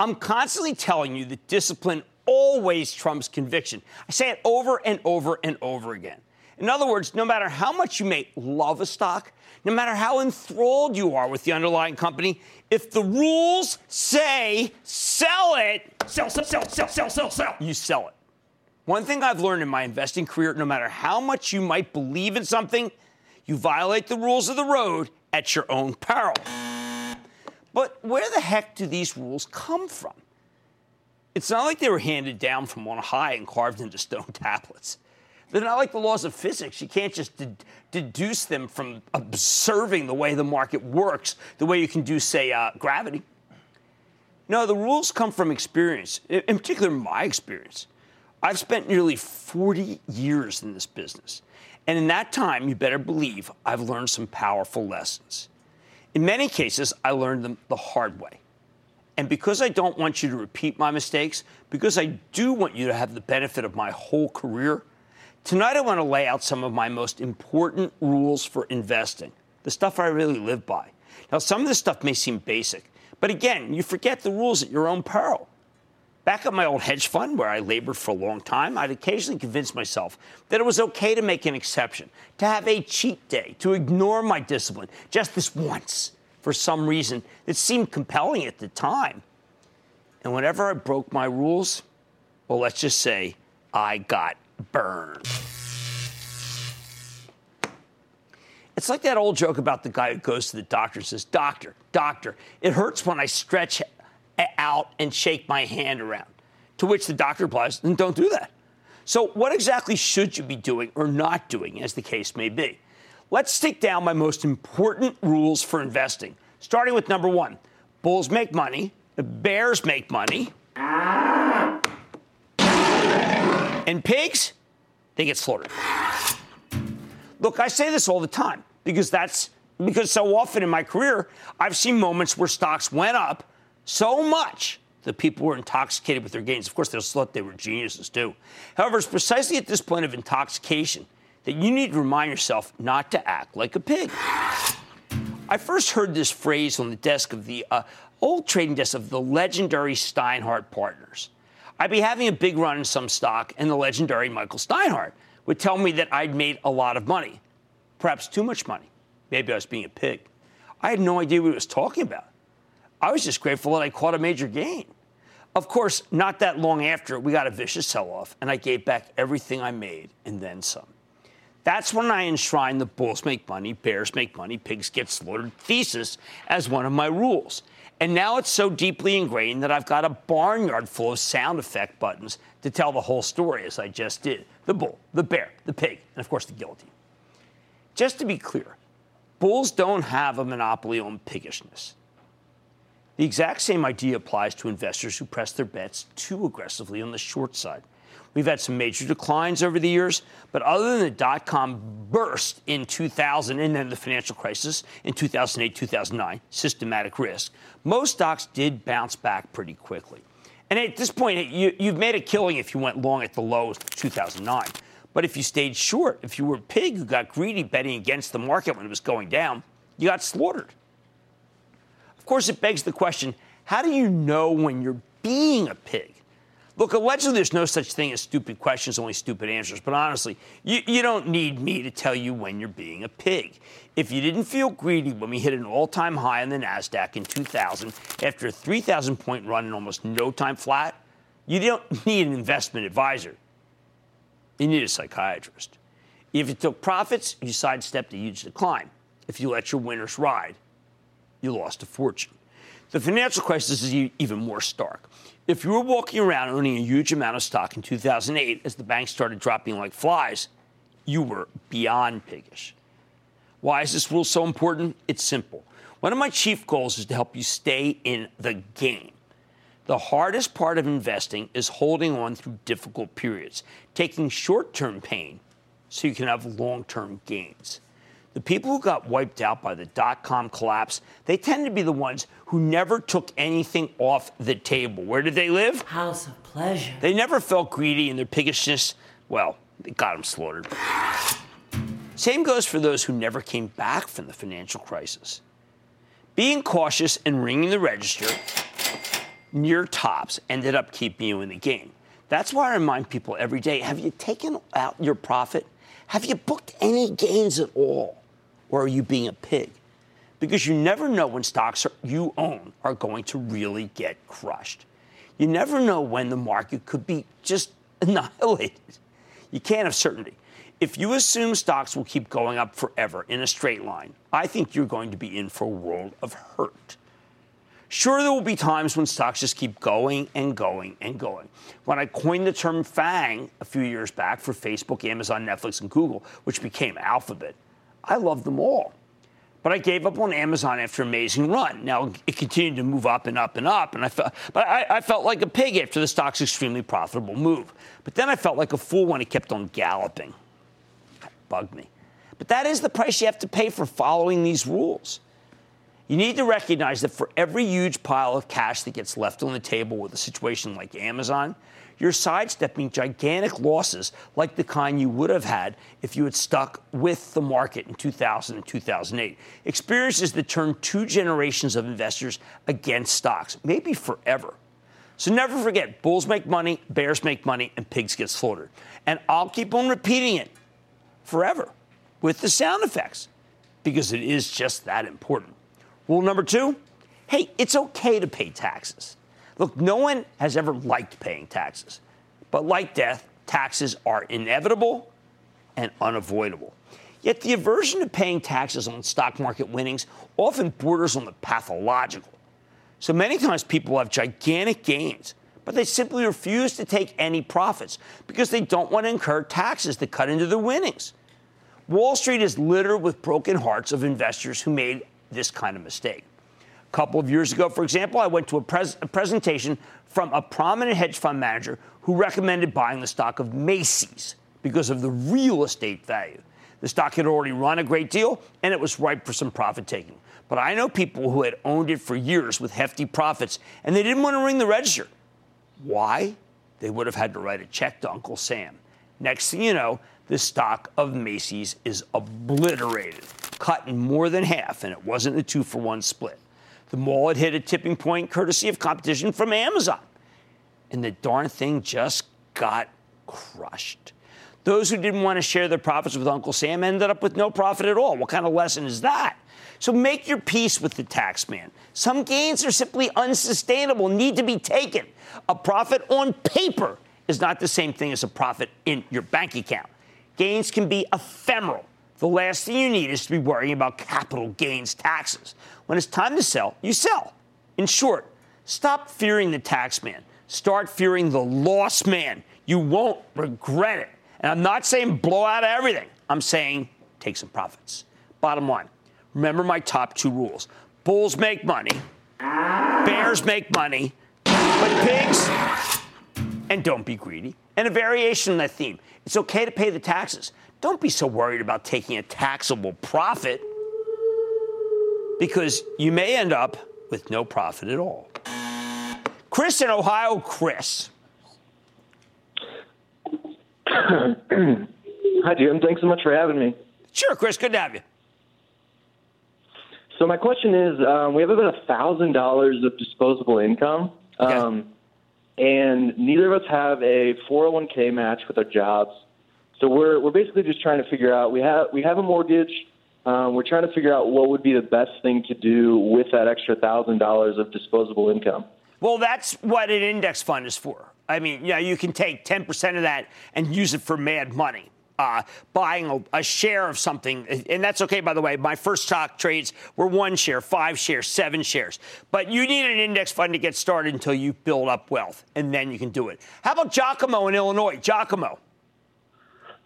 I'm constantly telling you that discipline always trumps conviction. I say it over and over and over again. In other words, no matter how much you may love a stock, no matter how enthralled you are with the underlying company, if the rules say sell it, sell, sell, sell, sell, sell, sell, sell, you sell it. One thing I've learned in my investing career no matter how much you might believe in something, you violate the rules of the road at your own peril. But where the heck do these rules come from? It's not like they were handed down from on high and carved into stone tablets. They're not like the laws of physics. You can't just de- deduce them from observing the way the market works, the way you can do, say, uh, gravity. No, the rules come from experience, in particular, my experience. I've spent nearly 40 years in this business. And in that time, you better believe I've learned some powerful lessons. In many cases, I learned them the hard way. And because I don't want you to repeat my mistakes, because I do want you to have the benefit of my whole career, tonight I want to lay out some of my most important rules for investing, the stuff I really live by. Now, some of this stuff may seem basic, but again, you forget the rules at your own peril. Back at my old hedge fund, where I labored for a long time, I'd occasionally convince myself that it was okay to make an exception, to have a cheat day, to ignore my discipline just this once for some reason that seemed compelling at the time. And whenever I broke my rules, well, let's just say I got burned. It's like that old joke about the guy who goes to the doctor and says, Doctor, doctor, it hurts when I stretch out and shake my hand around. To which the doctor replies, then don't do that. So, what exactly should you be doing or not doing, as the case may be? Let's take down my most important rules for investing, starting with number one bulls make money, bears make money, and pigs, they get slaughtered. Look, I say this all the time because that's because so often in my career, I've seen moments where stocks went up so much that people were intoxicated with their gains. Of course, they they were geniuses too. However, it's precisely at this point of intoxication that you need to remind yourself not to act like a pig. I first heard this phrase on the desk of the uh, old trading desk of the legendary Steinhardt partners. I'd be having a big run in some stock, and the legendary Michael Steinhardt would tell me that I'd made a lot of money, perhaps too much money. Maybe I was being a pig. I had no idea what he was talking about. I was just grateful that I caught a major gain. Of course, not that long after, we got a vicious sell off, and I gave back everything I made and then some. That's when I enshrined the bulls make money, bears make money, pigs get slaughtered thesis as one of my rules. And now it's so deeply ingrained that I've got a barnyard full of sound effect buttons to tell the whole story, as I just did the bull, the bear, the pig, and of course the guillotine. Just to be clear, bulls don't have a monopoly on piggishness. The exact same idea applies to investors who press their bets too aggressively on the short side. We've had some major declines over the years, but other than the dot com burst in 2000 and then the financial crisis in 2008, 2009, systematic risk, most stocks did bounce back pretty quickly. And at this point, you, have made a killing if you went long at the low of 2009. But if you stayed short, if you were a pig who got greedy betting against the market when it was going down, you got slaughtered course, it begs the question how do you know when you're being a pig? Look, allegedly, there's no such thing as stupid questions, only stupid answers. But honestly, you, you don't need me to tell you when you're being a pig. If you didn't feel greedy when we hit an all time high on the NASDAQ in 2000 after a 3,000 point run in almost no time flat, you don't need an investment advisor. You need a psychiatrist. If you took profits, you sidestepped a huge decline. If you let your winners ride, you lost a fortune. The financial crisis is even more stark. If you were walking around owning a huge amount of stock in 2008 as the banks started dropping like flies, you were beyond piggish. Why is this rule so important? It's simple. One of my chief goals is to help you stay in the game. The hardest part of investing is holding on through difficult periods, taking short term pain so you can have long term gains. The people who got wiped out by the dot com collapse, they tend to be the ones who never took anything off the table. Where did they live? House of pleasure. They never felt greedy in their piggishness. Well, they got them slaughtered. Same goes for those who never came back from the financial crisis. Being cautious and ringing the register near tops ended up keeping you in the game. That's why I remind people every day have you taken out your profit? Have you booked any gains at all? Or are you being a pig? Because you never know when stocks are, you own are going to really get crushed. You never know when the market could be just annihilated. You can't have certainty. If you assume stocks will keep going up forever in a straight line, I think you're going to be in for a world of hurt. Sure, there will be times when stocks just keep going and going and going. When I coined the term FANG a few years back for Facebook, Amazon, Netflix, and Google, which became Alphabet, I love them all. But I gave up on Amazon after an amazing run. Now it continued to move up and up and up, and I felt, but I, I felt like a pig after the stock's extremely profitable move. But then I felt like a fool when it kept on galloping. That bugged me. But that is the price you have to pay for following these rules. You need to recognize that for every huge pile of cash that gets left on the table with a situation like Amazon, you're sidestepping gigantic losses like the kind you would have had if you had stuck with the market in 2000 and 2008. Experiences that turned two generations of investors against stocks, maybe forever. So never forget bulls make money, bears make money, and pigs get slaughtered. And I'll keep on repeating it forever with the sound effects because it is just that important. Rule number two hey, it's okay to pay taxes. Look, no one has ever liked paying taxes, but like death, taxes are inevitable and unavoidable. Yet the aversion to paying taxes on stock market winnings often borders on the pathological. So many times people have gigantic gains, but they simply refuse to take any profits because they don't want to incur taxes that cut into their winnings. Wall Street is littered with broken hearts of investors who made this kind of mistake. A couple of years ago, for example, I went to a, pres- a presentation from a prominent hedge fund manager who recommended buying the stock of Macy's because of the real estate value. The stock had already run a great deal and it was ripe for some profit taking. But I know people who had owned it for years with hefty profits and they didn't want to ring the register. Why? They would have had to write a check to Uncle Sam. Next thing you know, the stock of Macy's is obliterated, cut in more than half, and it wasn't a two for one split. The mall had hit a tipping point courtesy of competition from Amazon. And the darn thing just got crushed. Those who didn't want to share their profits with Uncle Sam ended up with no profit at all. What kind of lesson is that? So make your peace with the tax man. Some gains are simply unsustainable, need to be taken. A profit on paper is not the same thing as a profit in your bank account. Gains can be ephemeral. The last thing you need is to be worrying about capital gains taxes. When it's time to sell, you sell. In short, stop fearing the tax man. Start fearing the loss man. You won't regret it. And I'm not saying blow out everything. I'm saying take some profits. Bottom line, remember my top two rules. Bulls make money, bears make money, but pigs, and don't be greedy. And a variation on that theme. It's okay to pay the taxes. Don't be so worried about taking a taxable profit because you may end up with no profit at all. Chris in Ohio, Chris. Hi, Jim. Thanks so much for having me. Sure, Chris. Good to have you. So my question is, um, we have about a thousand dollars of disposable income. Okay. Um, and neither of us have a 401k match with our jobs. So we're we're basically just trying to figure out. We have we have a mortgage. Um, we're trying to figure out what would be the best thing to do with that extra thousand dollars of disposable income. Well, that's what an index fund is for. I mean, know, you can take 10% of that and use it for mad money. Uh, buying a, a, share of something, and that's okay, by the way. My first stock trades were one share, five shares, seven shares. But you need an index fund to get started until you build up wealth, and then you can do it. How about Giacomo in Illinois? Giacomo.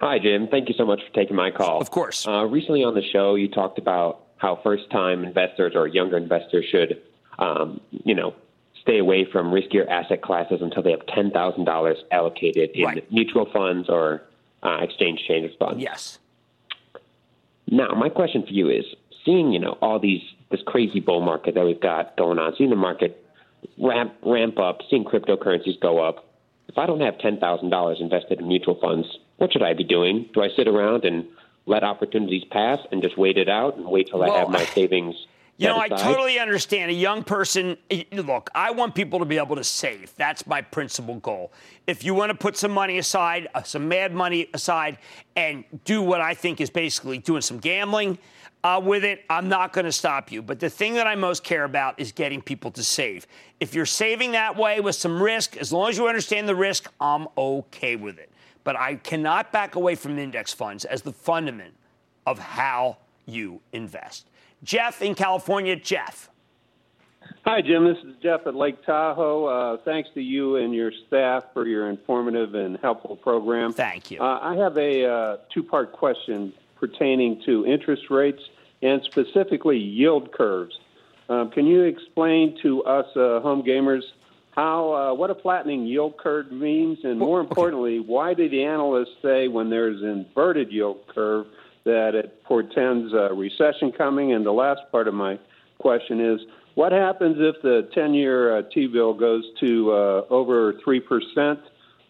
Hi, Jim. Thank you so much for taking my call. Of course. Uh, recently on the show, you talked about how first time investors or younger investors should, um, you know, stay away from riskier asset classes until they have $10,000 allocated in right. mutual funds or uh, exchange traded funds. Yes. Now, my question for you is seeing, you know, all these, this crazy bull market that we've got going on, seeing the market ramp, ramp up, seeing cryptocurrencies go up, if I don't have $10,000 invested in mutual funds, what should I be doing? Do I sit around and let opportunities pass and just wait it out and wait till well, I have my savings you know, I totally understand. A young person, look, I want people to be able to save. That's my principal goal. If you want to put some money aside, uh, some mad money aside, and do what I think is basically doing some gambling uh, with it, I'm not going to stop you. But the thing that I most care about is getting people to save. If you're saving that way with some risk, as long as you understand the risk, I'm okay with it. But I cannot back away from index funds as the fundament of how you invest. Jeff in California. Jeff. Hi, Jim. This is Jeff at Lake Tahoe. Uh, thanks to you and your staff for your informative and helpful program. Thank you. Uh, I have a uh, two part question pertaining to interest rates and specifically yield curves. Um, can you explain to us uh, home gamers how uh, what a flattening yield curve means, and more importantly, why do the analysts say when there's an inverted yield curve that it portends a recession coming. And the last part of my question is what happens if the 10 year uh, T bill goes to uh, over 3%?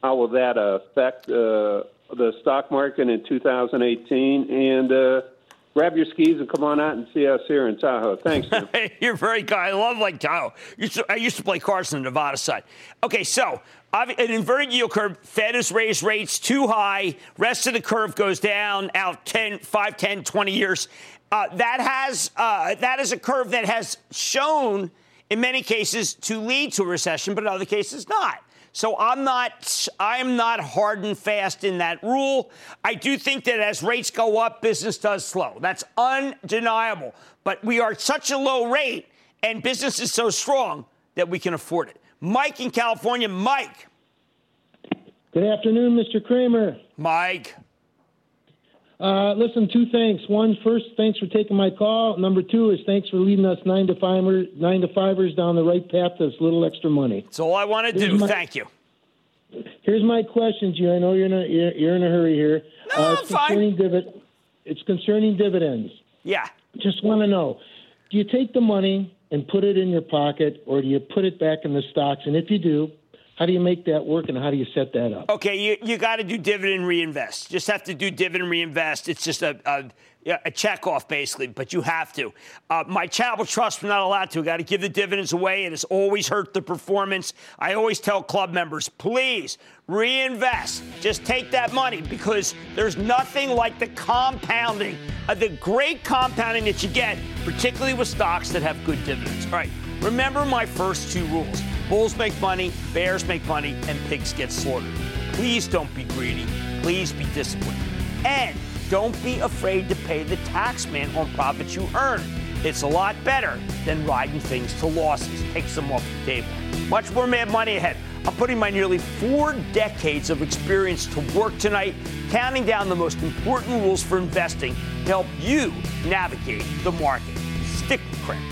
How will that affect uh, the stock market in 2018? And uh, grab your skis and come on out and see us here in Tahoe. Thanks. You're very kind. I love Lake Tahoe. I used to play cards on the Nevada side. Okay, so an inverted yield curve, Fed has raised rates too high. Rest of the curve goes down out 10, 5, 10, 20 years. Uh, that has uh, that is a curve that has shown in many cases to lead to a recession, but in other cases not. So I'm not I'm not hard and fast in that rule. I do think that as rates go up, business does slow. That's undeniable. But we are at such a low rate and business is so strong that we can afford it. Mike in California. Mike. Good afternoon, Mr. Cramer. Mike. Uh, listen, two things. One, first, thanks for taking my call. Number two is thanks for leading us nine to fivers, nine to fivers down the right path to this little extra money. That's all I want to do. My, Thank you. Here's my question to you. I know you're in a you're, you're in a hurry here. No, uh, it's concerning divi- It's concerning dividends. Yeah. Just want to know: Do you take the money and put it in your pocket, or do you put it back in the stocks? And if you do, how do you make that work and how do you set that up? Okay, you, you got to do dividend reinvest. Just have to do dividend reinvest. It's just a, a, a check off, basically, but you have to. Uh, my charitable trust, we're not allowed to. got to give the dividends away. It has always hurt the performance. I always tell club members, please reinvest. Just take that money because there's nothing like the compounding, uh, the great compounding that you get, particularly with stocks that have good dividends. All right, remember my first two rules. Bulls make money, bears make money, and pigs get slaughtered. Please don't be greedy. Please be disciplined. And don't be afraid to pay the tax man on profits you earn. It's a lot better than riding things to losses. Takes them off the table. Much more mad money ahead. I'm putting my nearly four decades of experience to work tonight, counting down the most important rules for investing to help you navigate the market. Stick with Craig.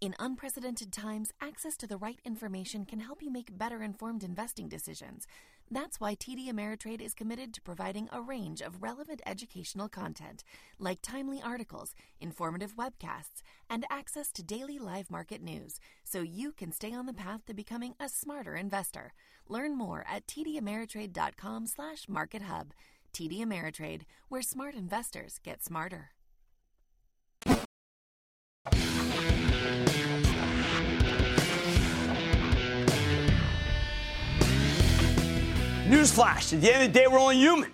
In unprecedented times, access to the right information can help you make better informed investing decisions. That's why TD Ameritrade is committed to providing a range of relevant educational content, like timely articles, informative webcasts, and access to daily live market news, so you can stay on the path to becoming a smarter investor. Learn more at tdameritrade.com/markethub. TD Ameritrade, where smart investors get smarter. Newsflash at the end of the day, we're only human.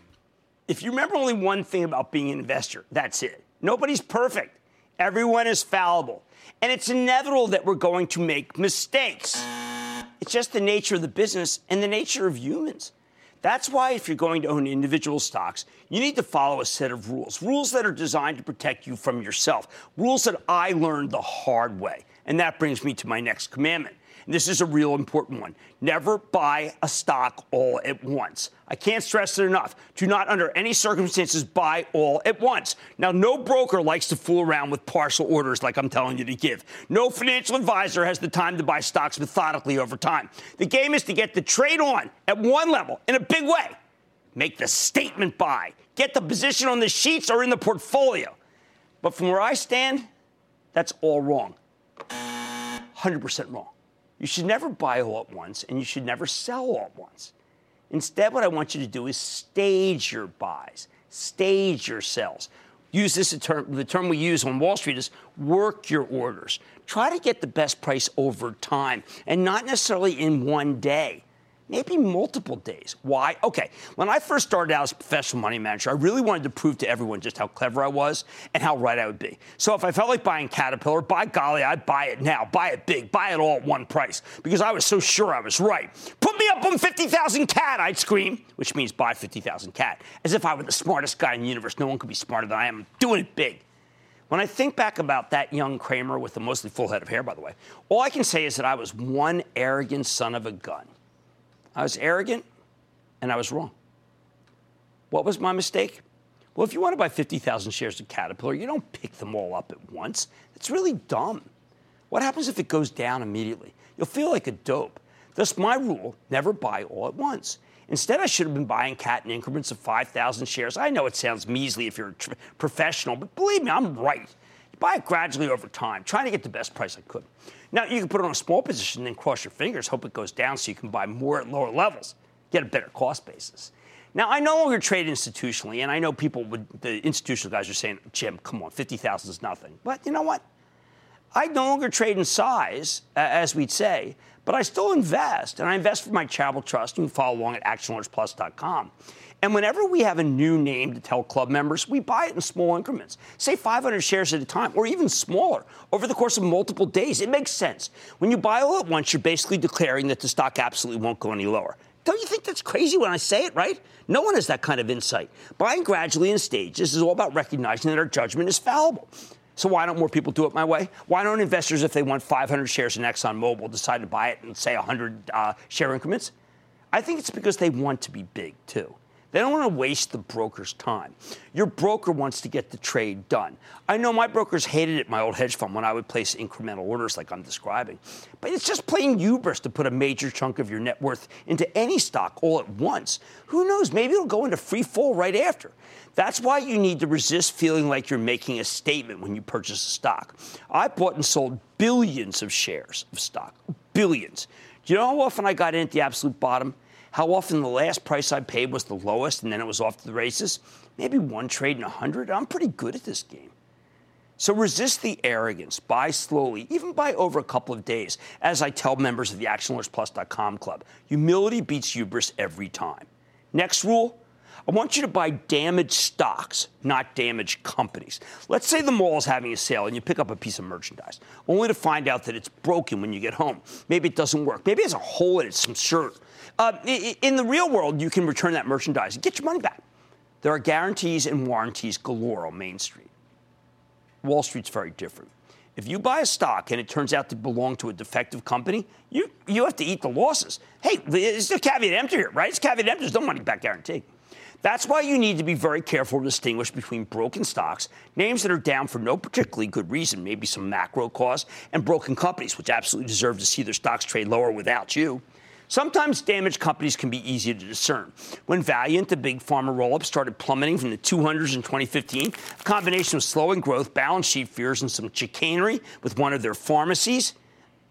If you remember only one thing about being an investor, that's it. Nobody's perfect, everyone is fallible. And it's inevitable that we're going to make mistakes. It's just the nature of the business and the nature of humans. That's why, if you're going to own individual stocks, you need to follow a set of rules. Rules that are designed to protect you from yourself. Rules that I learned the hard way. And that brings me to my next commandment and this is a real important one. Never buy a stock all at once. I can't stress it enough. Do not, under any circumstances, buy all at once. Now, no broker likes to fool around with partial orders like I'm telling you to give. No financial advisor has the time to buy stocks methodically over time. The game is to get the trade on at one level in a big way. Make the statement buy. Get the position on the sheets or in the portfolio. But from where I stand, that's all wrong. 100% wrong. You should never buy all at once, and you should never sell all at once. Instead, what I want you to do is stage your buys, stage your sells. Use this term, the term we use on Wall Street is work your orders. Try to get the best price over time and not necessarily in one day maybe multiple days. Why? Okay, when I first started out as a professional money manager, I really wanted to prove to everyone just how clever I was and how right I would be. So if I felt like buying Caterpillar, by golly, I'd buy it now, buy it big, buy it all at one price because I was so sure I was right. Put me up on 50,000 cat, I'd scream, which means buy 50,000 cat, as if I were the smartest guy in the universe. No one could be smarter than I am. I'm doing it big. When I think back about that young Cramer with a mostly full head of hair, by the way, all I can say is that I was one arrogant son of a gun. I was arrogant and I was wrong. What was my mistake? Well, if you want to buy 50,000 shares of Caterpillar, you don't pick them all up at once. It's really dumb. What happens if it goes down immediately? You'll feel like a dope. Thus, my rule never buy all at once. Instead, I should have been buying cat in increments of 5,000 shares. I know it sounds measly if you're a tr- professional, but believe me, I'm right. Buy it gradually over time, trying to get the best price I could. Now, you can put it on a small position, and then cross your fingers, hope it goes down so you can buy more at lower levels, get a better cost basis. Now, I no longer trade institutionally, and I know people would, the institutional guys are saying, Jim, come on, 50,000 is nothing. But you know what? I no longer trade in size, uh, as we'd say, but I still invest, and I invest for my charitable trust. You can follow along at actionalertsplus.com. And whenever we have a new name to tell club members, we buy it in small increments, say 500 shares at a time, or even smaller, over the course of multiple days. It makes sense. When you buy all at once, you're basically declaring that the stock absolutely won't go any lower. Don't you think that's crazy when I say it, right? No one has that kind of insight. Buying gradually in stages is all about recognizing that our judgment is fallible. So why don't more people do it my way? Why don't investors, if they want 500 shares in ExxonMobil, decide to buy it in, say, 100 uh, share increments? I think it's because they want to be big, too. They don't want to waste the broker's time. Your broker wants to get the trade done. I know my brokers hated it, my old hedge fund, when I would place incremental orders like I'm describing. But it's just plain hubris to put a major chunk of your net worth into any stock all at once. Who knows? Maybe it'll go into free fall right after. That's why you need to resist feeling like you're making a statement when you purchase a stock. I bought and sold billions of shares of stock. Billions. Do you know how often I got in at the absolute bottom? How often the last price I paid was the lowest and then it was off to the races? Maybe one trade in a 100. I'm pretty good at this game. So resist the arrogance. Buy slowly, even buy over a couple of days, as I tell members of the ActionAlertsPlus.com club. Humility beats hubris every time. Next rule I want you to buy damaged stocks, not damaged companies. Let's say the mall is having a sale and you pick up a piece of merchandise, only to find out that it's broken when you get home. Maybe it doesn't work. Maybe it has a hole in it, some shirt. Uh, in the real world, you can return that merchandise and get your money back. There are guarantees and warranties galore on Main Street. Wall Street's very different. If you buy a stock and it turns out to belong to a defective company, you, you have to eat the losses. Hey, it's a caveat emptor here, right? It's caveat emptor. There's no money back guarantee. That's why you need to be very careful to distinguish between broken stocks, names that are down for no particularly good reason, maybe some macro cause, and broken companies, which absolutely deserve to see their stocks trade lower without you. Sometimes damaged companies can be easy to discern. When Valeant, the big pharma roll up, started plummeting from the 200s in 2015, a combination of slowing growth, balance sheet fears, and some chicanery with one of their pharmacies,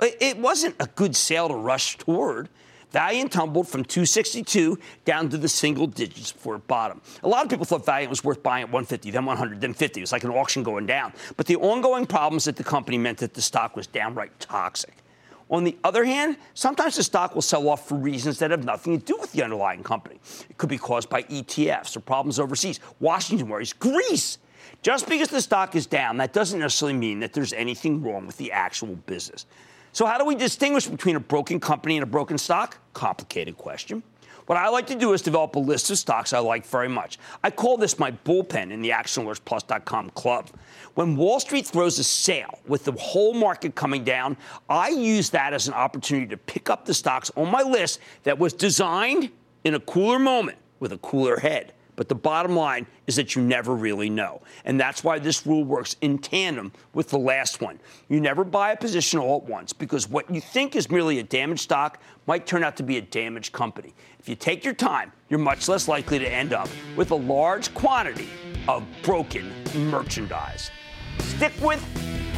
it wasn't a good sale to rush toward. Valeant tumbled from 262 down to the single digits before it bottomed. A lot of people thought Valeant was worth buying at 150, then 100, then 50. It was like an auction going down. But the ongoing problems at the company meant that the stock was downright toxic. On the other hand, sometimes the stock will sell off for reasons that have nothing to do with the underlying company. It could be caused by ETFs or problems overseas. Washington worries Greece. Just because the stock is down, that doesn't necessarily mean that there's anything wrong with the actual business. So, how do we distinguish between a broken company and a broken stock? Complicated question. What I like to do is develop a list of stocks I like very much. I call this my bullpen in the ActionAlertsPlus.com club. When Wall Street throws a sale with the whole market coming down, I use that as an opportunity to pick up the stocks on my list that was designed in a cooler moment with a cooler head. But the bottom line is that you never really know. And that's why this rule works in tandem with the last one. You never buy a position all at once because what you think is merely a damaged stock might turn out to be a damaged company. If you take your time, you're much less likely to end up with a large quantity of broken merchandise. Stick with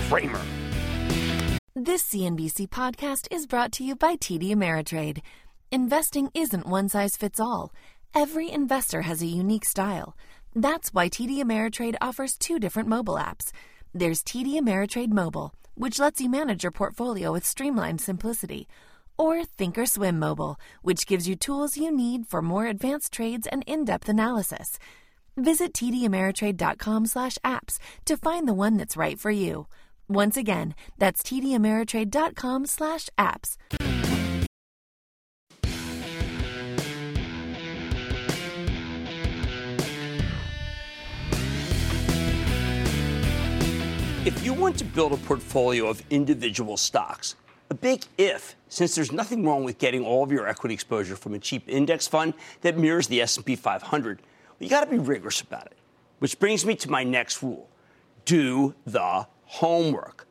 Cramer. This CNBC podcast is brought to you by TD Ameritrade. Investing isn't one size fits all. Every investor has a unique style. That's why TD Ameritrade offers two different mobile apps. There's TD Ameritrade Mobile, which lets you manage your portfolio with streamlined simplicity, or Thinkorswim Mobile, which gives you tools you need for more advanced trades and in-depth analysis. Visit tdameritrade.com/apps to find the one that's right for you. Once again, that's tdameritrade.com/apps. If you want to build a portfolio of individual stocks, a big if, since there's nothing wrong with getting all of your equity exposure from a cheap index fund that mirrors the S&P 500, well, you got to be rigorous about it. Which brings me to my next rule: do the homework.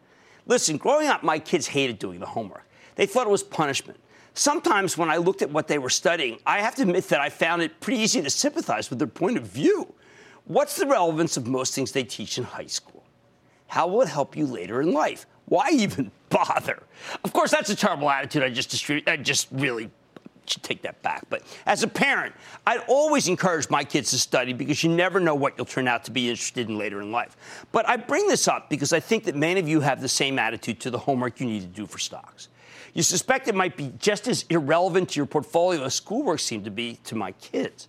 Listen, growing up, my kids hated doing the homework. They thought it was punishment. Sometimes when I looked at what they were studying, I have to admit that I found it pretty easy to sympathize with their point of view. What's the relevance of most things they teach in high school? How will it help you later in life? Why even bother? Of course, that's a terrible attitude. I just distribute. I just really should take that back. But as a parent, I'd always encourage my kids to study because you never know what you'll turn out to be interested in later in life. But I bring this up because I think that many of you have the same attitude to the homework you need to do for stocks. You suspect it might be just as irrelevant to your portfolio as schoolwork seemed to be to my kids.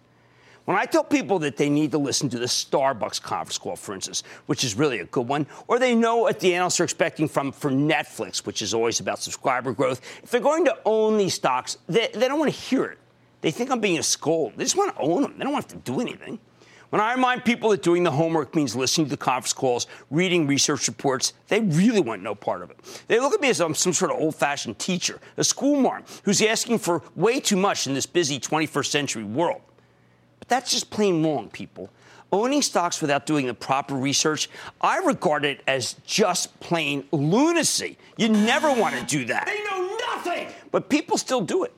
When I tell people that they need to listen to the Starbucks conference call, for instance, which is really a good one, or they know what the analysts are expecting from for Netflix, which is always about subscriber growth, if they're going to own these stocks, they, they don't want to hear it. They think I'm being a scold. They just want to own them. They don't want to do anything. When I remind people that doing the homework means listening to the conference calls, reading research reports, they really want no part of it. They look at me as I'm some sort of old fashioned teacher, a school marm who's asking for way too much in this busy 21st century world. That's just plain wrong, people. Owning stocks without doing the proper research, I regard it as just plain lunacy. You never want to do that. They know nothing. But people still do it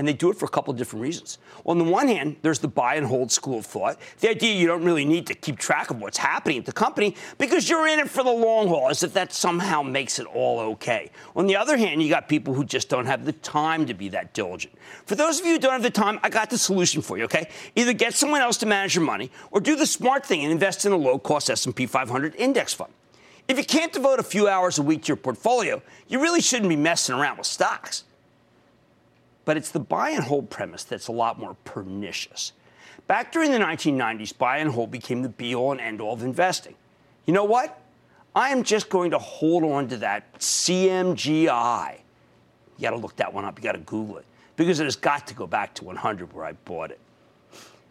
and they do it for a couple of different reasons. On the one hand, there's the buy and hold school of thought. The idea you don't really need to keep track of what's happening at the company because you're in it for the long haul, as if that somehow makes it all okay. On the other hand, you got people who just don't have the time to be that diligent. For those of you who don't have the time, I got the solution for you, okay? Either get someone else to manage your money or do the smart thing and invest in a low-cost S&P 500 index fund. If you can't devote a few hours a week to your portfolio, you really shouldn't be messing around with stocks. But it's the buy and hold premise that's a lot more pernicious. Back during the 1990s, buy and hold became the be all and end all of investing. You know what? I am just going to hold on to that CMGI. You got to look that one up. You got to Google it because it has got to go back to 100 where I bought it.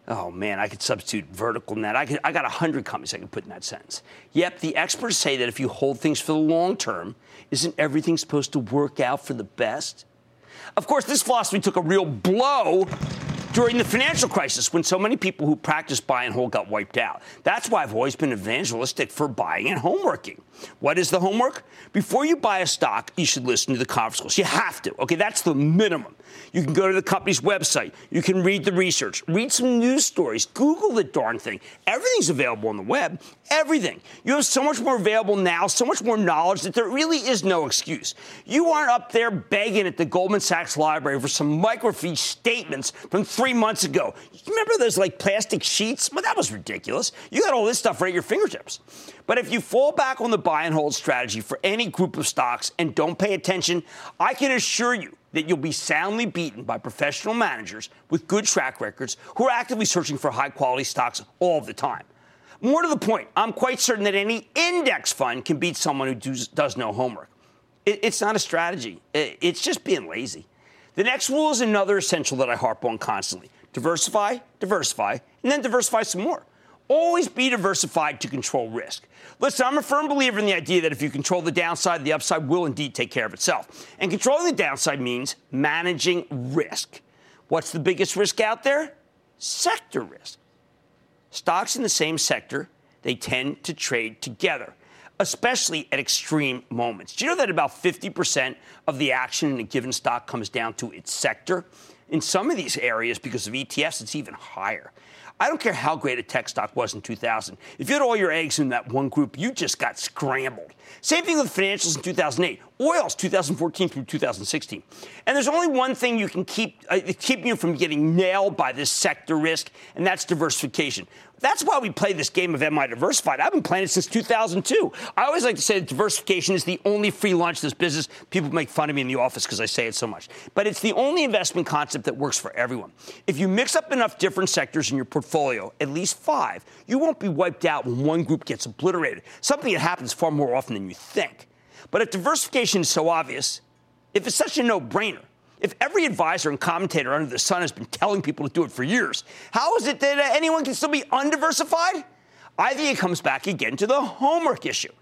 Oh man, I could substitute VerticalNet. I, could, I got 100 companies I could put in that sentence. Yep, the experts say that if you hold things for the long term, isn't everything supposed to work out for the best? Of course, this philosophy took a real blow during the financial crisis when so many people who practiced buy and hold got wiped out. That's why I've always been evangelistic for buying and homeworking. What is the homework? Before you buy a stock, you should listen to the conference calls. You have to. Okay, that's the minimum. You can go to the company's website. You can read the research, read some news stories, Google the darn thing. Everything's available on the web. Everything. You have so much more available now, so much more knowledge that there really is no excuse. You aren't up there begging at the Goldman Sachs library for some microfiche statements from three months ago. Remember those like plastic sheets? Well, that was ridiculous. You got all this stuff right at your fingertips. But if you fall back on the buy and hold strategy for any group of stocks and don't pay attention, I can assure you that you'll be soundly beaten by professional managers with good track records who are actively searching for high quality stocks all the time. More to the point, I'm quite certain that any index fund can beat someone who does, does no homework. It, it's not a strategy, it, it's just being lazy. The next rule is another essential that I harp on constantly diversify, diversify, and then diversify some more. Always be diversified to control risk. Listen, I'm a firm believer in the idea that if you control the downside, the upside will indeed take care of itself. And controlling the downside means managing risk. What's the biggest risk out there? Sector risk. Stocks in the same sector, they tend to trade together, especially at extreme moments. Do you know that about 50% of the action in a given stock comes down to its sector? In some of these areas, because of ETFs, it's even higher. I don't care how great a tech stock was in 2000. If you had all your eggs in that one group, you just got scrambled. Same thing with financials in 2008, oils 2014 through 2016. And there's only one thing you can keep uh, keep you from getting nailed by this sector risk, and that's diversification. That's why we play this game of Am I Diversified? I've been playing it since 2002. I always like to say that diversification is the only free lunch in this business. People make fun of me in the office because I say it so much. But it's the only investment concept that works for everyone. If you mix up enough different sectors in your portfolio, at least five, you won't be wiped out when one group gets obliterated, something that happens far more often than you think. But if diversification is so obvious, if it's such a no brainer, if every advisor and commentator under the sun has been telling people to do it for years, how is it that anyone can still be undiversified? I think it comes back again to the homework issue.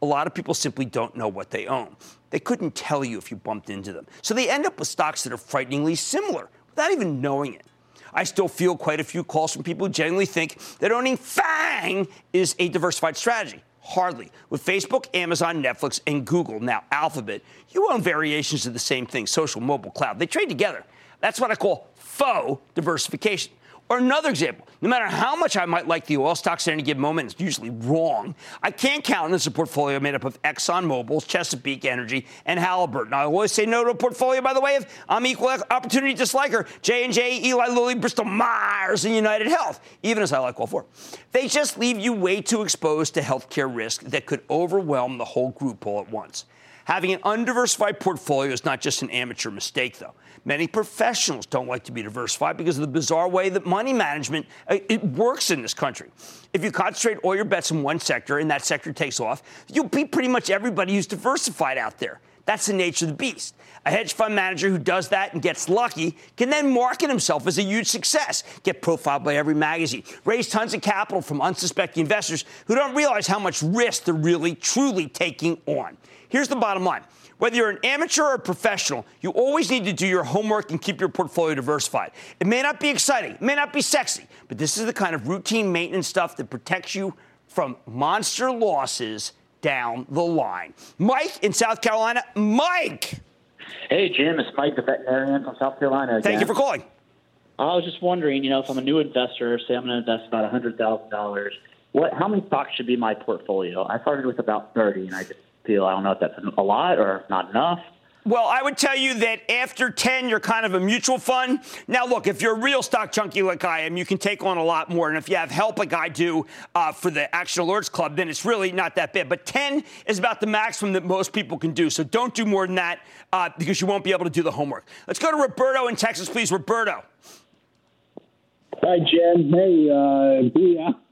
A lot of people simply don't know what they own. They couldn't tell you if you bumped into them. So they end up with stocks that are frighteningly similar without even knowing it. I still feel quite a few calls from people who genuinely think that owning FANG is a diversified strategy. Hardly. With Facebook, Amazon, Netflix, and Google, now Alphabet, you own variations of the same thing social, mobile, cloud. They trade together. That's what I call faux diversification. Or another example, no matter how much I might like the oil stocks at any given moment, it's usually wrong. I can't count on this a portfolio made up of ExxonMobil, Chesapeake Energy, and Halliburton. I always say no to a portfolio, by the way, of I'm equal opportunity disliker, J&J, Eli Lilly, Bristol Myers, and United Health, even as I like all four. They just leave you way too exposed to healthcare risk that could overwhelm the whole group all at once. Having an undiversified portfolio is not just an amateur mistake, though. Many professionals don't like to be diversified because of the bizarre way that money management uh, it works in this country. If you concentrate all your bets in one sector and that sector takes off, you'll beat pretty much everybody who's diversified out there. That's the nature of the beast. A hedge fund manager who does that and gets lucky can then market himself as a huge success, get profiled by every magazine, raise tons of capital from unsuspecting investors who don't realize how much risk they're really, truly taking on. Here's the bottom line. Whether you're an amateur or a professional, you always need to do your homework and keep your portfolio diversified. It may not be exciting, it may not be sexy, but this is the kind of routine maintenance stuff that protects you from monster losses down the line. Mike in South Carolina. Mike! Hey, Jim, it's Mike, the veterinarian from South Carolina. Again. Thank you for calling. I was just wondering, you know, if I'm a new investor, say I'm going to invest about $100,000, what, how many stocks should be my portfolio? I started with about 30, and I just feel I don't know if that's a lot or not enough. Well, I would tell you that after 10, you're kind of a mutual fund. Now, look, if you're a real stock junkie like I am, you can take on a lot more. And if you have help like I do uh, for the Action Alerts Club, then it's really not that bad. But 10 is about the maximum that most people can do. So don't do more than that uh, because you won't be able to do the homework. Let's go to Roberto in Texas, please. Roberto. Hi, Jen. Hey,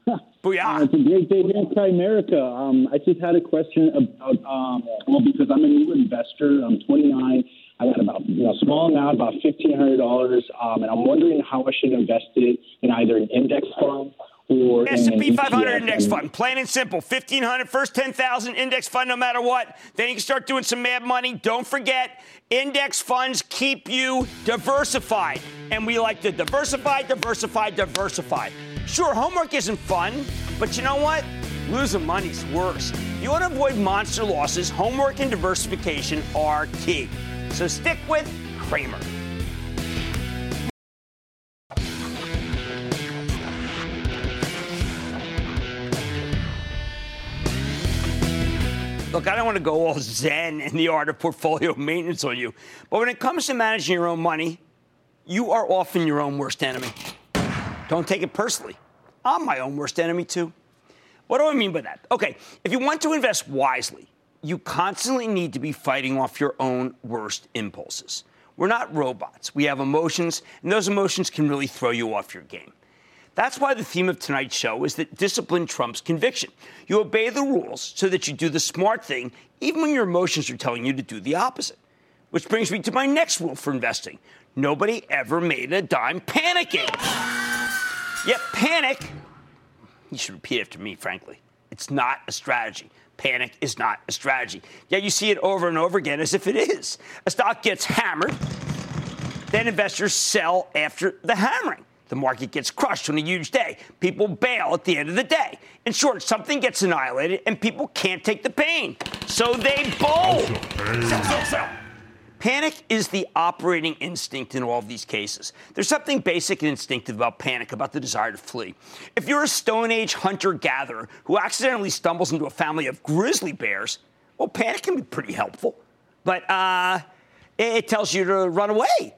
uh, booyah. Uh, it's a great day here in Cramerica. Um, I just had a question about, um, well, because I'm a new investor. I'm 29. I got about you know, small amount, about $1,500, um, and I'm wondering how I should invest it in either an index fund or S&P 500 index fund, plain and simple. 1500 first 10,000 index fund no matter what. Then you can start doing some mad money. Don't forget, index funds keep you diversified. And we like to diversify, diversify, diversify. Sure, homework isn't fun, but you know what? Losing money's worse. You want to avoid monster losses, homework and diversification are key. So stick with Cramer. Look, I don't want to go all zen in the art of portfolio maintenance on you, but when it comes to managing your own money, you are often your own worst enemy. Don't take it personally. I'm my own worst enemy, too. What do I mean by that? Okay, if you want to invest wisely, you constantly need to be fighting off your own worst impulses. We're not robots. We have emotions, and those emotions can really throw you off your game. That's why the theme of tonight's show is that discipline trumps conviction. You obey the rules so that you do the smart thing, even when your emotions are telling you to do the opposite. Which brings me to my next rule for investing nobody ever made a dime panicking. Yet, panic, you should repeat after me, frankly. It's not a strategy. Panic is not a strategy. Yet you see it over and over again as if it is. A stock gets hammered, then investors sell after the hammering. The market gets crushed on a huge day. People bail at the end of the day. In short, something gets annihilated and people can't take the pain. So they bowl. Sell, sell, sell. Panic is the operating instinct in all of these cases. There's something basic and instinctive about panic, about the desire to flee. If you're a Stone Age hunter gatherer who accidentally stumbles into a family of grizzly bears, well, panic can be pretty helpful. But uh, it tells you to run away.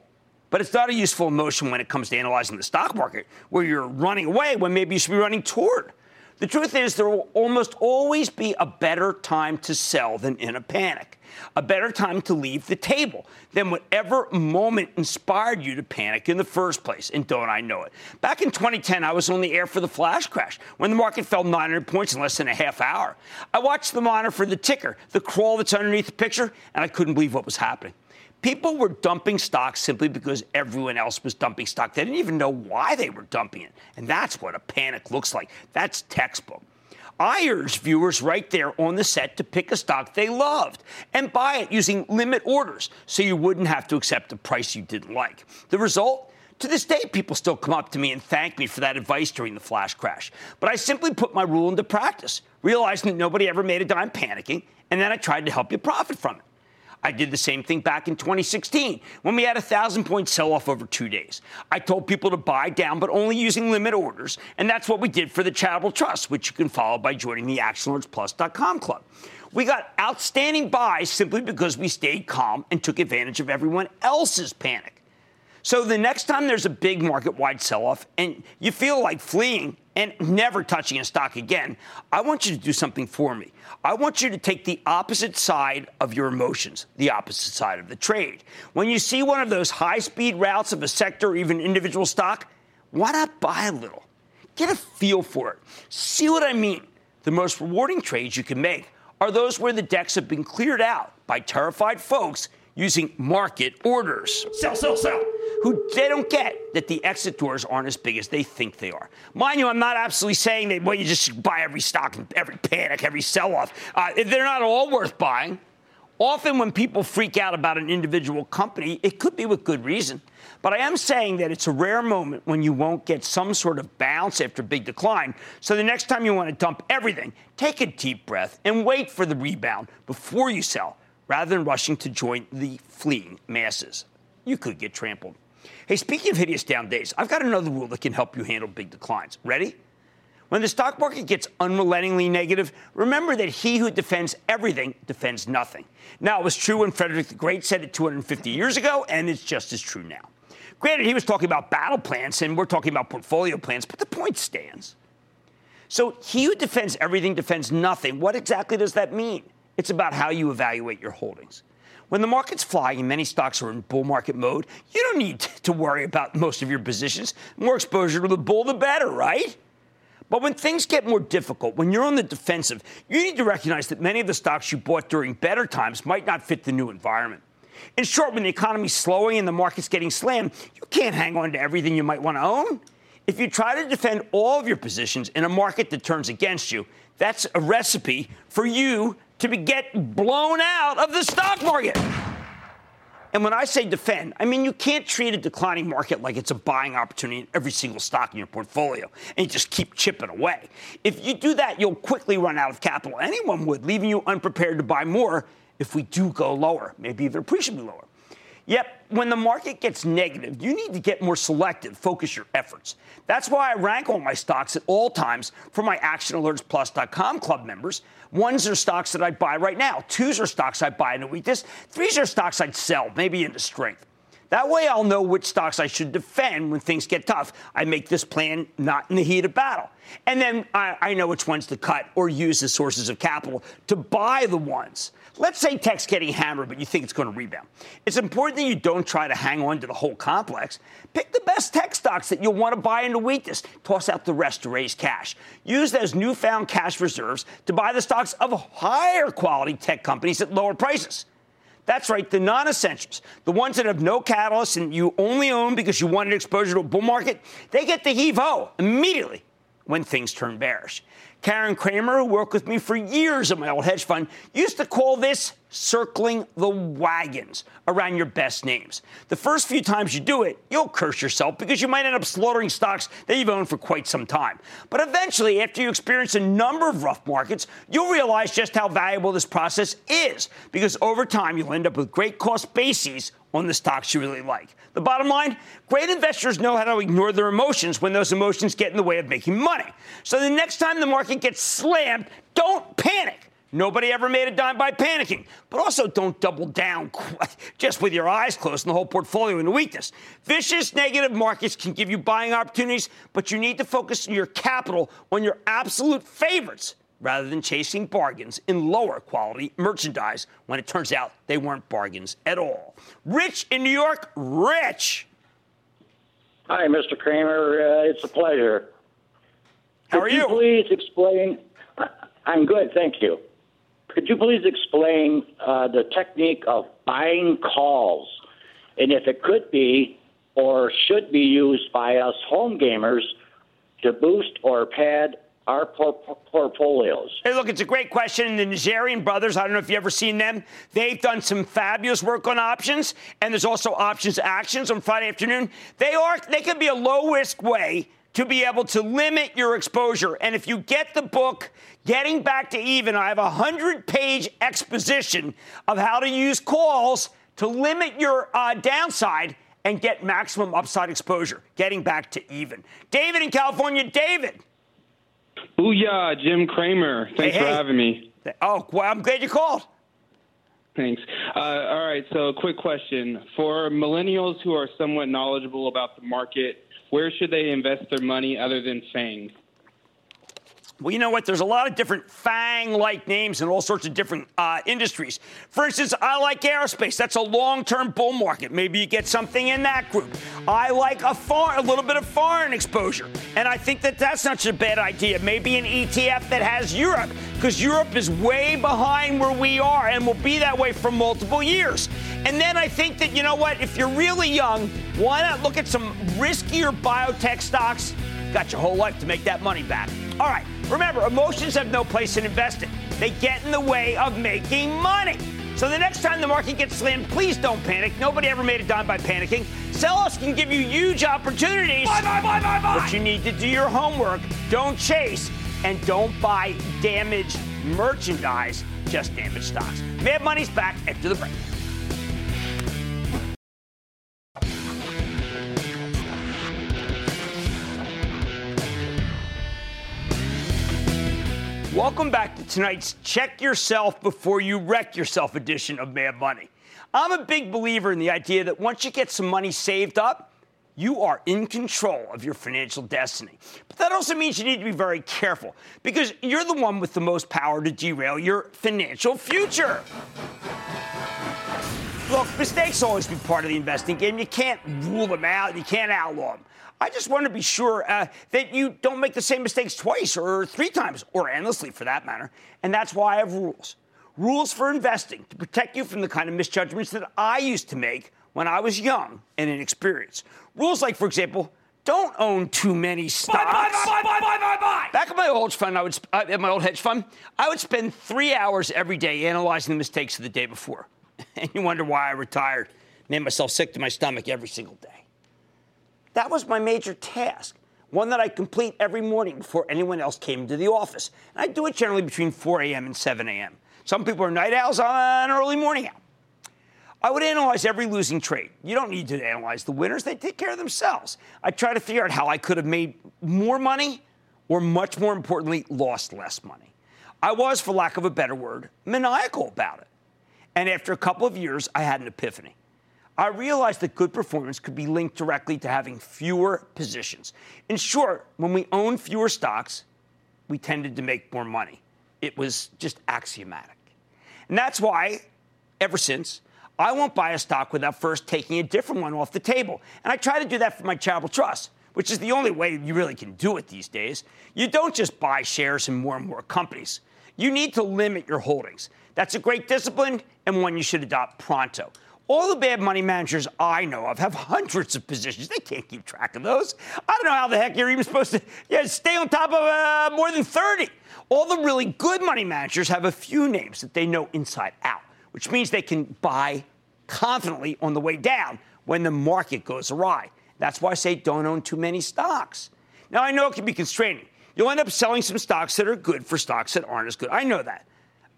But it's not a useful emotion when it comes to analyzing the stock market, where you're running away when maybe you should be running toward. The truth is, there will almost always be a better time to sell than in a panic, a better time to leave the table than whatever moment inspired you to panic in the first place. And don't I know it? Back in 2010, I was on the air for the flash crash when the market fell 900 points in less than a half hour. I watched the monitor for the ticker, the crawl that's underneath the picture, and I couldn't believe what was happening. People were dumping stock simply because everyone else was dumping stock. They didn't even know why they were dumping it. And that's what a panic looks like. That's textbook. I urge viewers right there on the set to pick a stock they loved and buy it using limit orders so you wouldn't have to accept a price you didn't like. The result? To this day, people still come up to me and thank me for that advice during the flash crash. But I simply put my rule into practice, realizing that nobody ever made a dime panicking, and then I tried to help you profit from it. I did the same thing back in 2016 when we had a thousand point sell off over two days. I told people to buy down, but only using limit orders. And that's what we did for the Charitable Trust, which you can follow by joining the ActionAlertsPlus.com club. We got outstanding buys simply because we stayed calm and took advantage of everyone else's panic. So the next time there's a big market wide sell off and you feel like fleeing and never touching a stock again, I want you to do something for me. I want you to take the opposite side of your emotions, the opposite side of the trade. When you see one of those high speed routes of a sector or even individual stock, why not buy a little? Get a feel for it. See what I mean? The most rewarding trades you can make are those where the decks have been cleared out by terrified folks using market orders. Sell, sell, sell. Who they don't get that the exit doors aren't as big as they think they are. Mind you, I'm not absolutely saying that well, you just buy every stock, every panic, every sell-off. Uh, they're not all worth buying. Often, when people freak out about an individual company, it could be with good reason. But I am saying that it's a rare moment when you won't get some sort of bounce after a big decline. So the next time you want to dump everything, take a deep breath and wait for the rebound before you sell rather than rushing to join the fleeing masses. You could get trampled. Hey, speaking of hideous down days, I've got another rule that can help you handle big declines. Ready? When the stock market gets unrelentingly negative, remember that he who defends everything defends nothing. Now, it was true when Frederick the Great said it 250 years ago, and it's just as true now. Granted, he was talking about battle plans, and we're talking about portfolio plans, but the point stands. So, he who defends everything defends nothing. What exactly does that mean? It's about how you evaluate your holdings. When the market's flying and many stocks are in bull market mode, you don't need to worry about most of your positions. More exposure to the bull, the better, right? But when things get more difficult, when you're on the defensive, you need to recognize that many of the stocks you bought during better times might not fit the new environment. In short, when the economy's slowing and the market's getting slammed, you can't hang on to everything you might want to own. If you try to defend all of your positions in a market that turns against you, that's a recipe for you to be, get blown out of the stock market. And when I say defend, I mean you can't treat a declining market like it's a buying opportunity in every single stock in your portfolio and you just keep chipping away. If you do that, you'll quickly run out of capital. Anyone would, leaving you unprepared to buy more if we do go lower, maybe even appreciably lower. Yet, when the market gets negative, you need to get more selective, focus your efforts. That's why I rank all my stocks at all times for my ActionAlertsPlus.com club members. Ones are stocks that I buy right now. Twos are stocks I buy in a weakness. Threes are stocks I'd sell, maybe into strength. That way I'll know which stocks I should defend when things get tough. I make this plan not in the heat of battle. And then I, I know which ones to cut or use as sources of capital to buy the ones Let's say tech's getting hammered, but you think it's going to rebound. It's important that you don't try to hang on to the whole complex. Pick the best tech stocks that you'll want to buy into weakness. Toss out the rest to raise cash. Use those newfound cash reserves to buy the stocks of higher quality tech companies at lower prices. That's right, the non essentials, the ones that have no catalyst and you only own because you wanted exposure to a bull market, they get the heave ho immediately when things turn bearish. Karen Cramer, who worked with me for years at my old hedge fund, used to call this circling the wagons around your best names. The first few times you do it, you'll curse yourself because you might end up slaughtering stocks that you've owned for quite some time. But eventually, after you experience a number of rough markets, you'll realize just how valuable this process is because over time you'll end up with great cost bases on the stocks you really like. The bottom line great investors know how to ignore their emotions when those emotions get in the way of making money. So the next time the market gets slammed, don't panic. Nobody ever made a dime by panicking. But also don't double down just with your eyes closed and the whole portfolio into weakness. Vicious negative markets can give you buying opportunities, but you need to focus your capital on your absolute favorites rather than chasing bargains in lower quality merchandise when it turns out they weren't bargains at all. Rich in New York, Rich. Hi, Mr. Cramer. Uh, it's a pleasure. How are you? Could you? you? Please explain. I'm good, thank you. Could you please explain uh, the technique of buying calls and if it could be or should be used by us home gamers to boost or pad our por- portfolios? Hey, look, it's a great question. The Najarian brothers, I don't know if you've ever seen them. They've done some fabulous work on options, and there's also options actions on Friday afternoon. They are they can be a low risk way to be able to limit your exposure. And if you get the book, Getting Back to Even, I have a 100 page exposition of how to use calls to limit your uh, downside and get maximum upside exposure. Getting Back to Even. David in California, David. Booyah, Jim Cramer. Thanks Hey, for hey. having me. Oh, well, I'm glad you called. Thanks. Uh, all right, so quick question. For millennials who are somewhat knowledgeable about the market, where should they invest their money other than FANG? Well, you know what? There's a lot of different FANG like names in all sorts of different uh, industries. For instance, I like aerospace. That's a long term bull market. Maybe you get something in that group. I like a, far, a little bit of foreign exposure. And I think that that's not such a bad idea. Maybe an ETF that has Europe, because Europe is way behind where we are and will be that way for multiple years. And then I think that, you know what? If you're really young, why not look at some riskier biotech stocks? Got your whole life to make that money back. All right, remember, emotions have no place in investing. They get in the way of making money. So the next time the market gets slammed, please don't panic. Nobody ever made a dime by panicking. Sell-offs can give you huge opportunities. Buy, buy, buy, buy, buy. But you need to do your homework. Don't chase and don't buy damaged merchandise, just damaged stocks. Mad Money's back after the break. Welcome back to tonight's Check Yourself Before You Wreck Yourself edition of Mad Money. I'm a big believer in the idea that once you get some money saved up, you are in control of your financial destiny. But that also means you need to be very careful because you're the one with the most power to derail your financial future. Look, mistakes always be part of the investing game. You can't rule them out. You can't outlaw them. I just want to be sure uh, that you don't make the same mistakes twice or three times or endlessly for that matter. And that's why I have rules. Rules for investing to protect you from the kind of misjudgments that I used to make when I was young and inexperienced. Rules like, for example, don't own too many stocks. Buy, buy, buy, Back at my old fund, I would uh, at my old hedge fund, I would spend three hours every day analyzing the mistakes of the day before, and you wonder why I retired, made myself sick to my stomach every single day. That was my major task, one that I complete every morning before anyone else came into the office. And I do it generally between 4 a.m. and 7 a.m. Some people are night owls, I'm an early morning owl. I would analyze every losing trade. You don't need to analyze the winners, they take care of themselves. I try to figure out how I could have made more money or, much more importantly, lost less money. I was, for lack of a better word, maniacal about it. And after a couple of years, I had an epiphany. I realized that good performance could be linked directly to having fewer positions. In short, when we own fewer stocks, we tended to make more money. It was just axiomatic. And that's why, ever since, I won't buy a stock without first taking a different one off the table. And I try to do that for my charitable trust, which is the only way you really can do it these days. You don't just buy shares in more and more companies. You need to limit your holdings. That's a great discipline and one you should adopt pronto. All the bad money managers I know of have hundreds of positions. They can't keep track of those. I don't know how the heck you're even supposed to yeah, stay on top of uh, more than 30. All the really good money managers have a few names that they know inside out, which means they can buy confidently on the way down when the market goes awry. That's why I say don't own too many stocks. Now, I know it can be constraining. You'll end up selling some stocks that are good for stocks that aren't as good. I know that.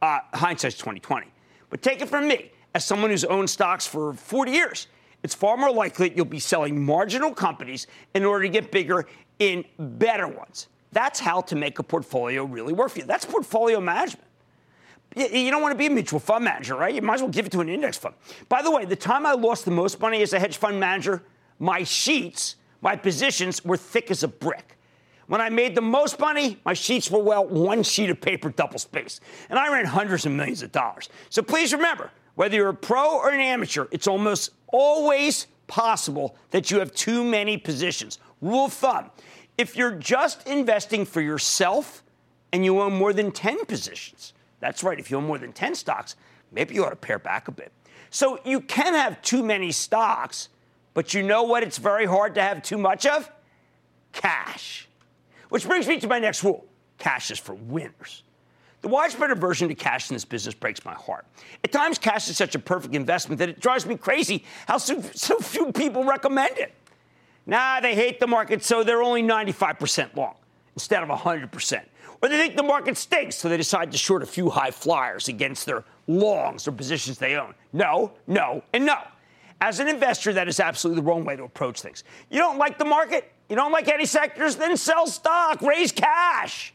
Uh, hindsight's 2020. But take it from me as someone who's owned stocks for 40 years, it's far more likely that you'll be selling marginal companies in order to get bigger in better ones. That's how to make a portfolio really work for you. That's portfolio management. You don't want to be a mutual fund manager, right? You might as well give it to an index fund. By the way, the time I lost the most money as a hedge fund manager, my sheets, my positions were thick as a brick. When I made the most money, my sheets were, well, one sheet of paper double spaced. And I ran hundreds of millions of dollars. So please remember, whether you're a pro or an amateur, it's almost always possible that you have too many positions. Rule of thumb if you're just investing for yourself and you own more than 10 positions, that's right, if you own more than 10 stocks, maybe you ought to pare back a bit. So you can have too many stocks, but you know what it's very hard to have too much of? Cash. Which brings me to my next rule cash is for winners. The widespread aversion to cash in this business breaks my heart. At times, cash is such a perfect investment that it drives me crazy how so, so few people recommend it. Nah, they hate the market, so they're only 95% long instead of 100%. Or they think the market stinks, so they decide to short a few high flyers against their longs or positions they own. No, no, and no. As an investor, that is absolutely the wrong way to approach things. You don't like the market? You don't like any sectors? Then sell stock, raise cash.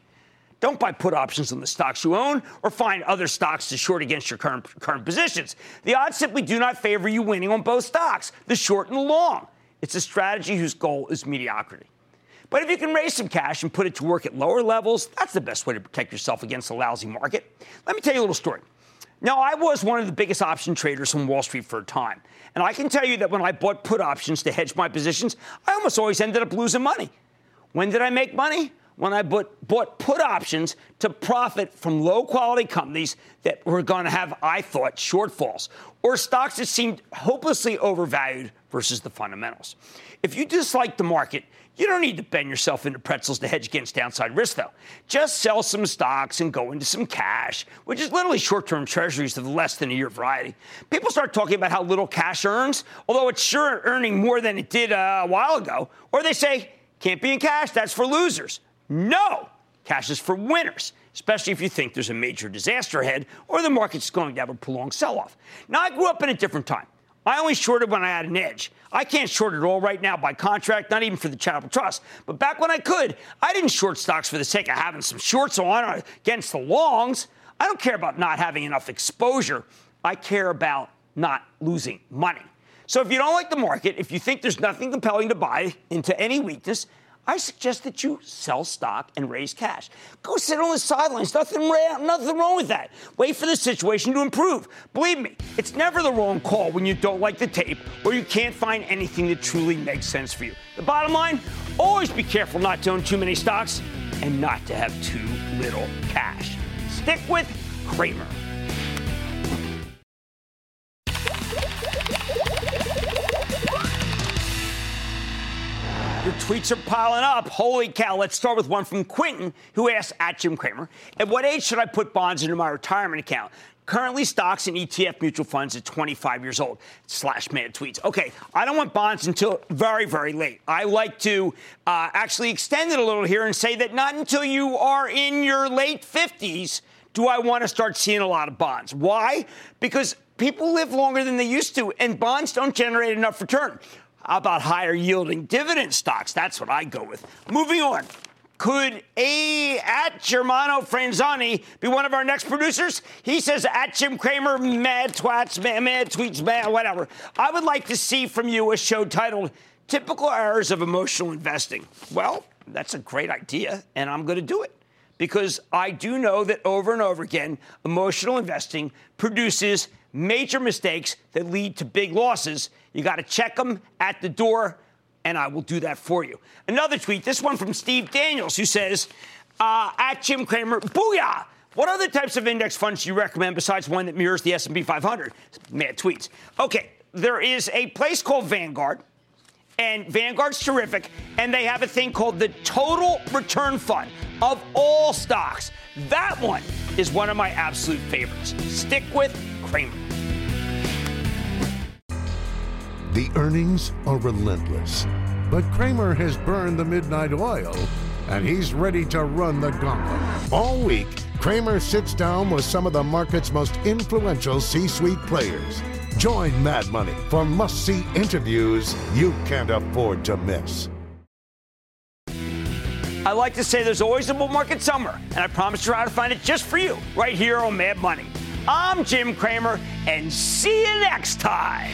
Don't buy put options on the stocks you own or find other stocks to short against your current, current positions. The odds simply do not favor you winning on both stocks, the short and the long. It's a strategy whose goal is mediocrity. But if you can raise some cash and put it to work at lower levels, that's the best way to protect yourself against a lousy market. Let me tell you a little story. Now, I was one of the biggest option traders on Wall Street for a time. And I can tell you that when I bought put options to hedge my positions, I almost always ended up losing money. When did I make money? When I bought, bought put options to profit from low quality companies that were going to have, I thought, shortfalls, or stocks that seemed hopelessly overvalued versus the fundamentals. If you dislike the market, you don't need to bend yourself into pretzels to hedge against downside risk, though. Just sell some stocks and go into some cash, which is literally short term treasuries of less than a year variety. People start talking about how little cash earns, although it's sure earning more than it did uh, a while ago. Or they say, can't be in cash, that's for losers. No, cash is for winners, especially if you think there's a major disaster ahead or the market's going to have a prolonged sell off. Now, I grew up in a different time. I only shorted when I had an edge. I can't short it all right now by contract, not even for the charitable trust. But back when I could, I didn't short stocks for the sake of having some shorts on against the longs. I don't care about not having enough exposure. I care about not losing money. So if you don't like the market, if you think there's nothing compelling to buy into any weakness, I suggest that you sell stock and raise cash. Go sit on the sidelines. Nothing, nothing wrong with that. Wait for the situation to improve. Believe me, it's never the wrong call when you don't like the tape or you can't find anything that truly makes sense for you. The bottom line always be careful not to own too many stocks and not to have too little cash. Stick with Cramer. Tweets are piling up. Holy cow. Let's start with one from Quinton, who asked at Jim Cramer, At what age should I put bonds into my retirement account? Currently, stocks and ETF mutual funds at 25 years old. Slash mad tweets. Okay, I don't want bonds until very, very late. I like to uh, actually extend it a little here and say that not until you are in your late 50s do I want to start seeing a lot of bonds. Why? Because people live longer than they used to, and bonds don't generate enough return. About higher yielding dividend stocks? That's what I go with. Moving on. Could A at Germano Franzani be one of our next producers? He says at Jim Cramer, mad twats, mad, mad tweets, mad, whatever. I would like to see from you a show titled Typical Errors of Emotional Investing. Well, that's a great idea, and I'm going to do it because I do know that over and over again, emotional investing produces major mistakes that lead to big losses. You got to check them at the door and I will do that for you. Another tweet, this one from Steve Daniels, who says, uh, at Jim Cramer, booyah! What other types of index funds do you recommend besides one that mirrors the S&P 500? Mad tweets. Okay, there is a place called Vanguard, and Vanguard's terrific, and they have a thing called the Total Return Fund of all stocks. That one is one of my absolute favorites. Stick with Cramer. The earnings are relentless. But Cramer has burned the midnight oil, and he's ready to run the gauntlet. All week, Cramer sits down with some of the market's most influential C suite players. Join Mad Money for must see interviews you can't afford to miss. I like to say there's always a bull market somewhere, and I promise to try to find it just for you right here on Mad Money. I'm Jim Cramer, and see you next time.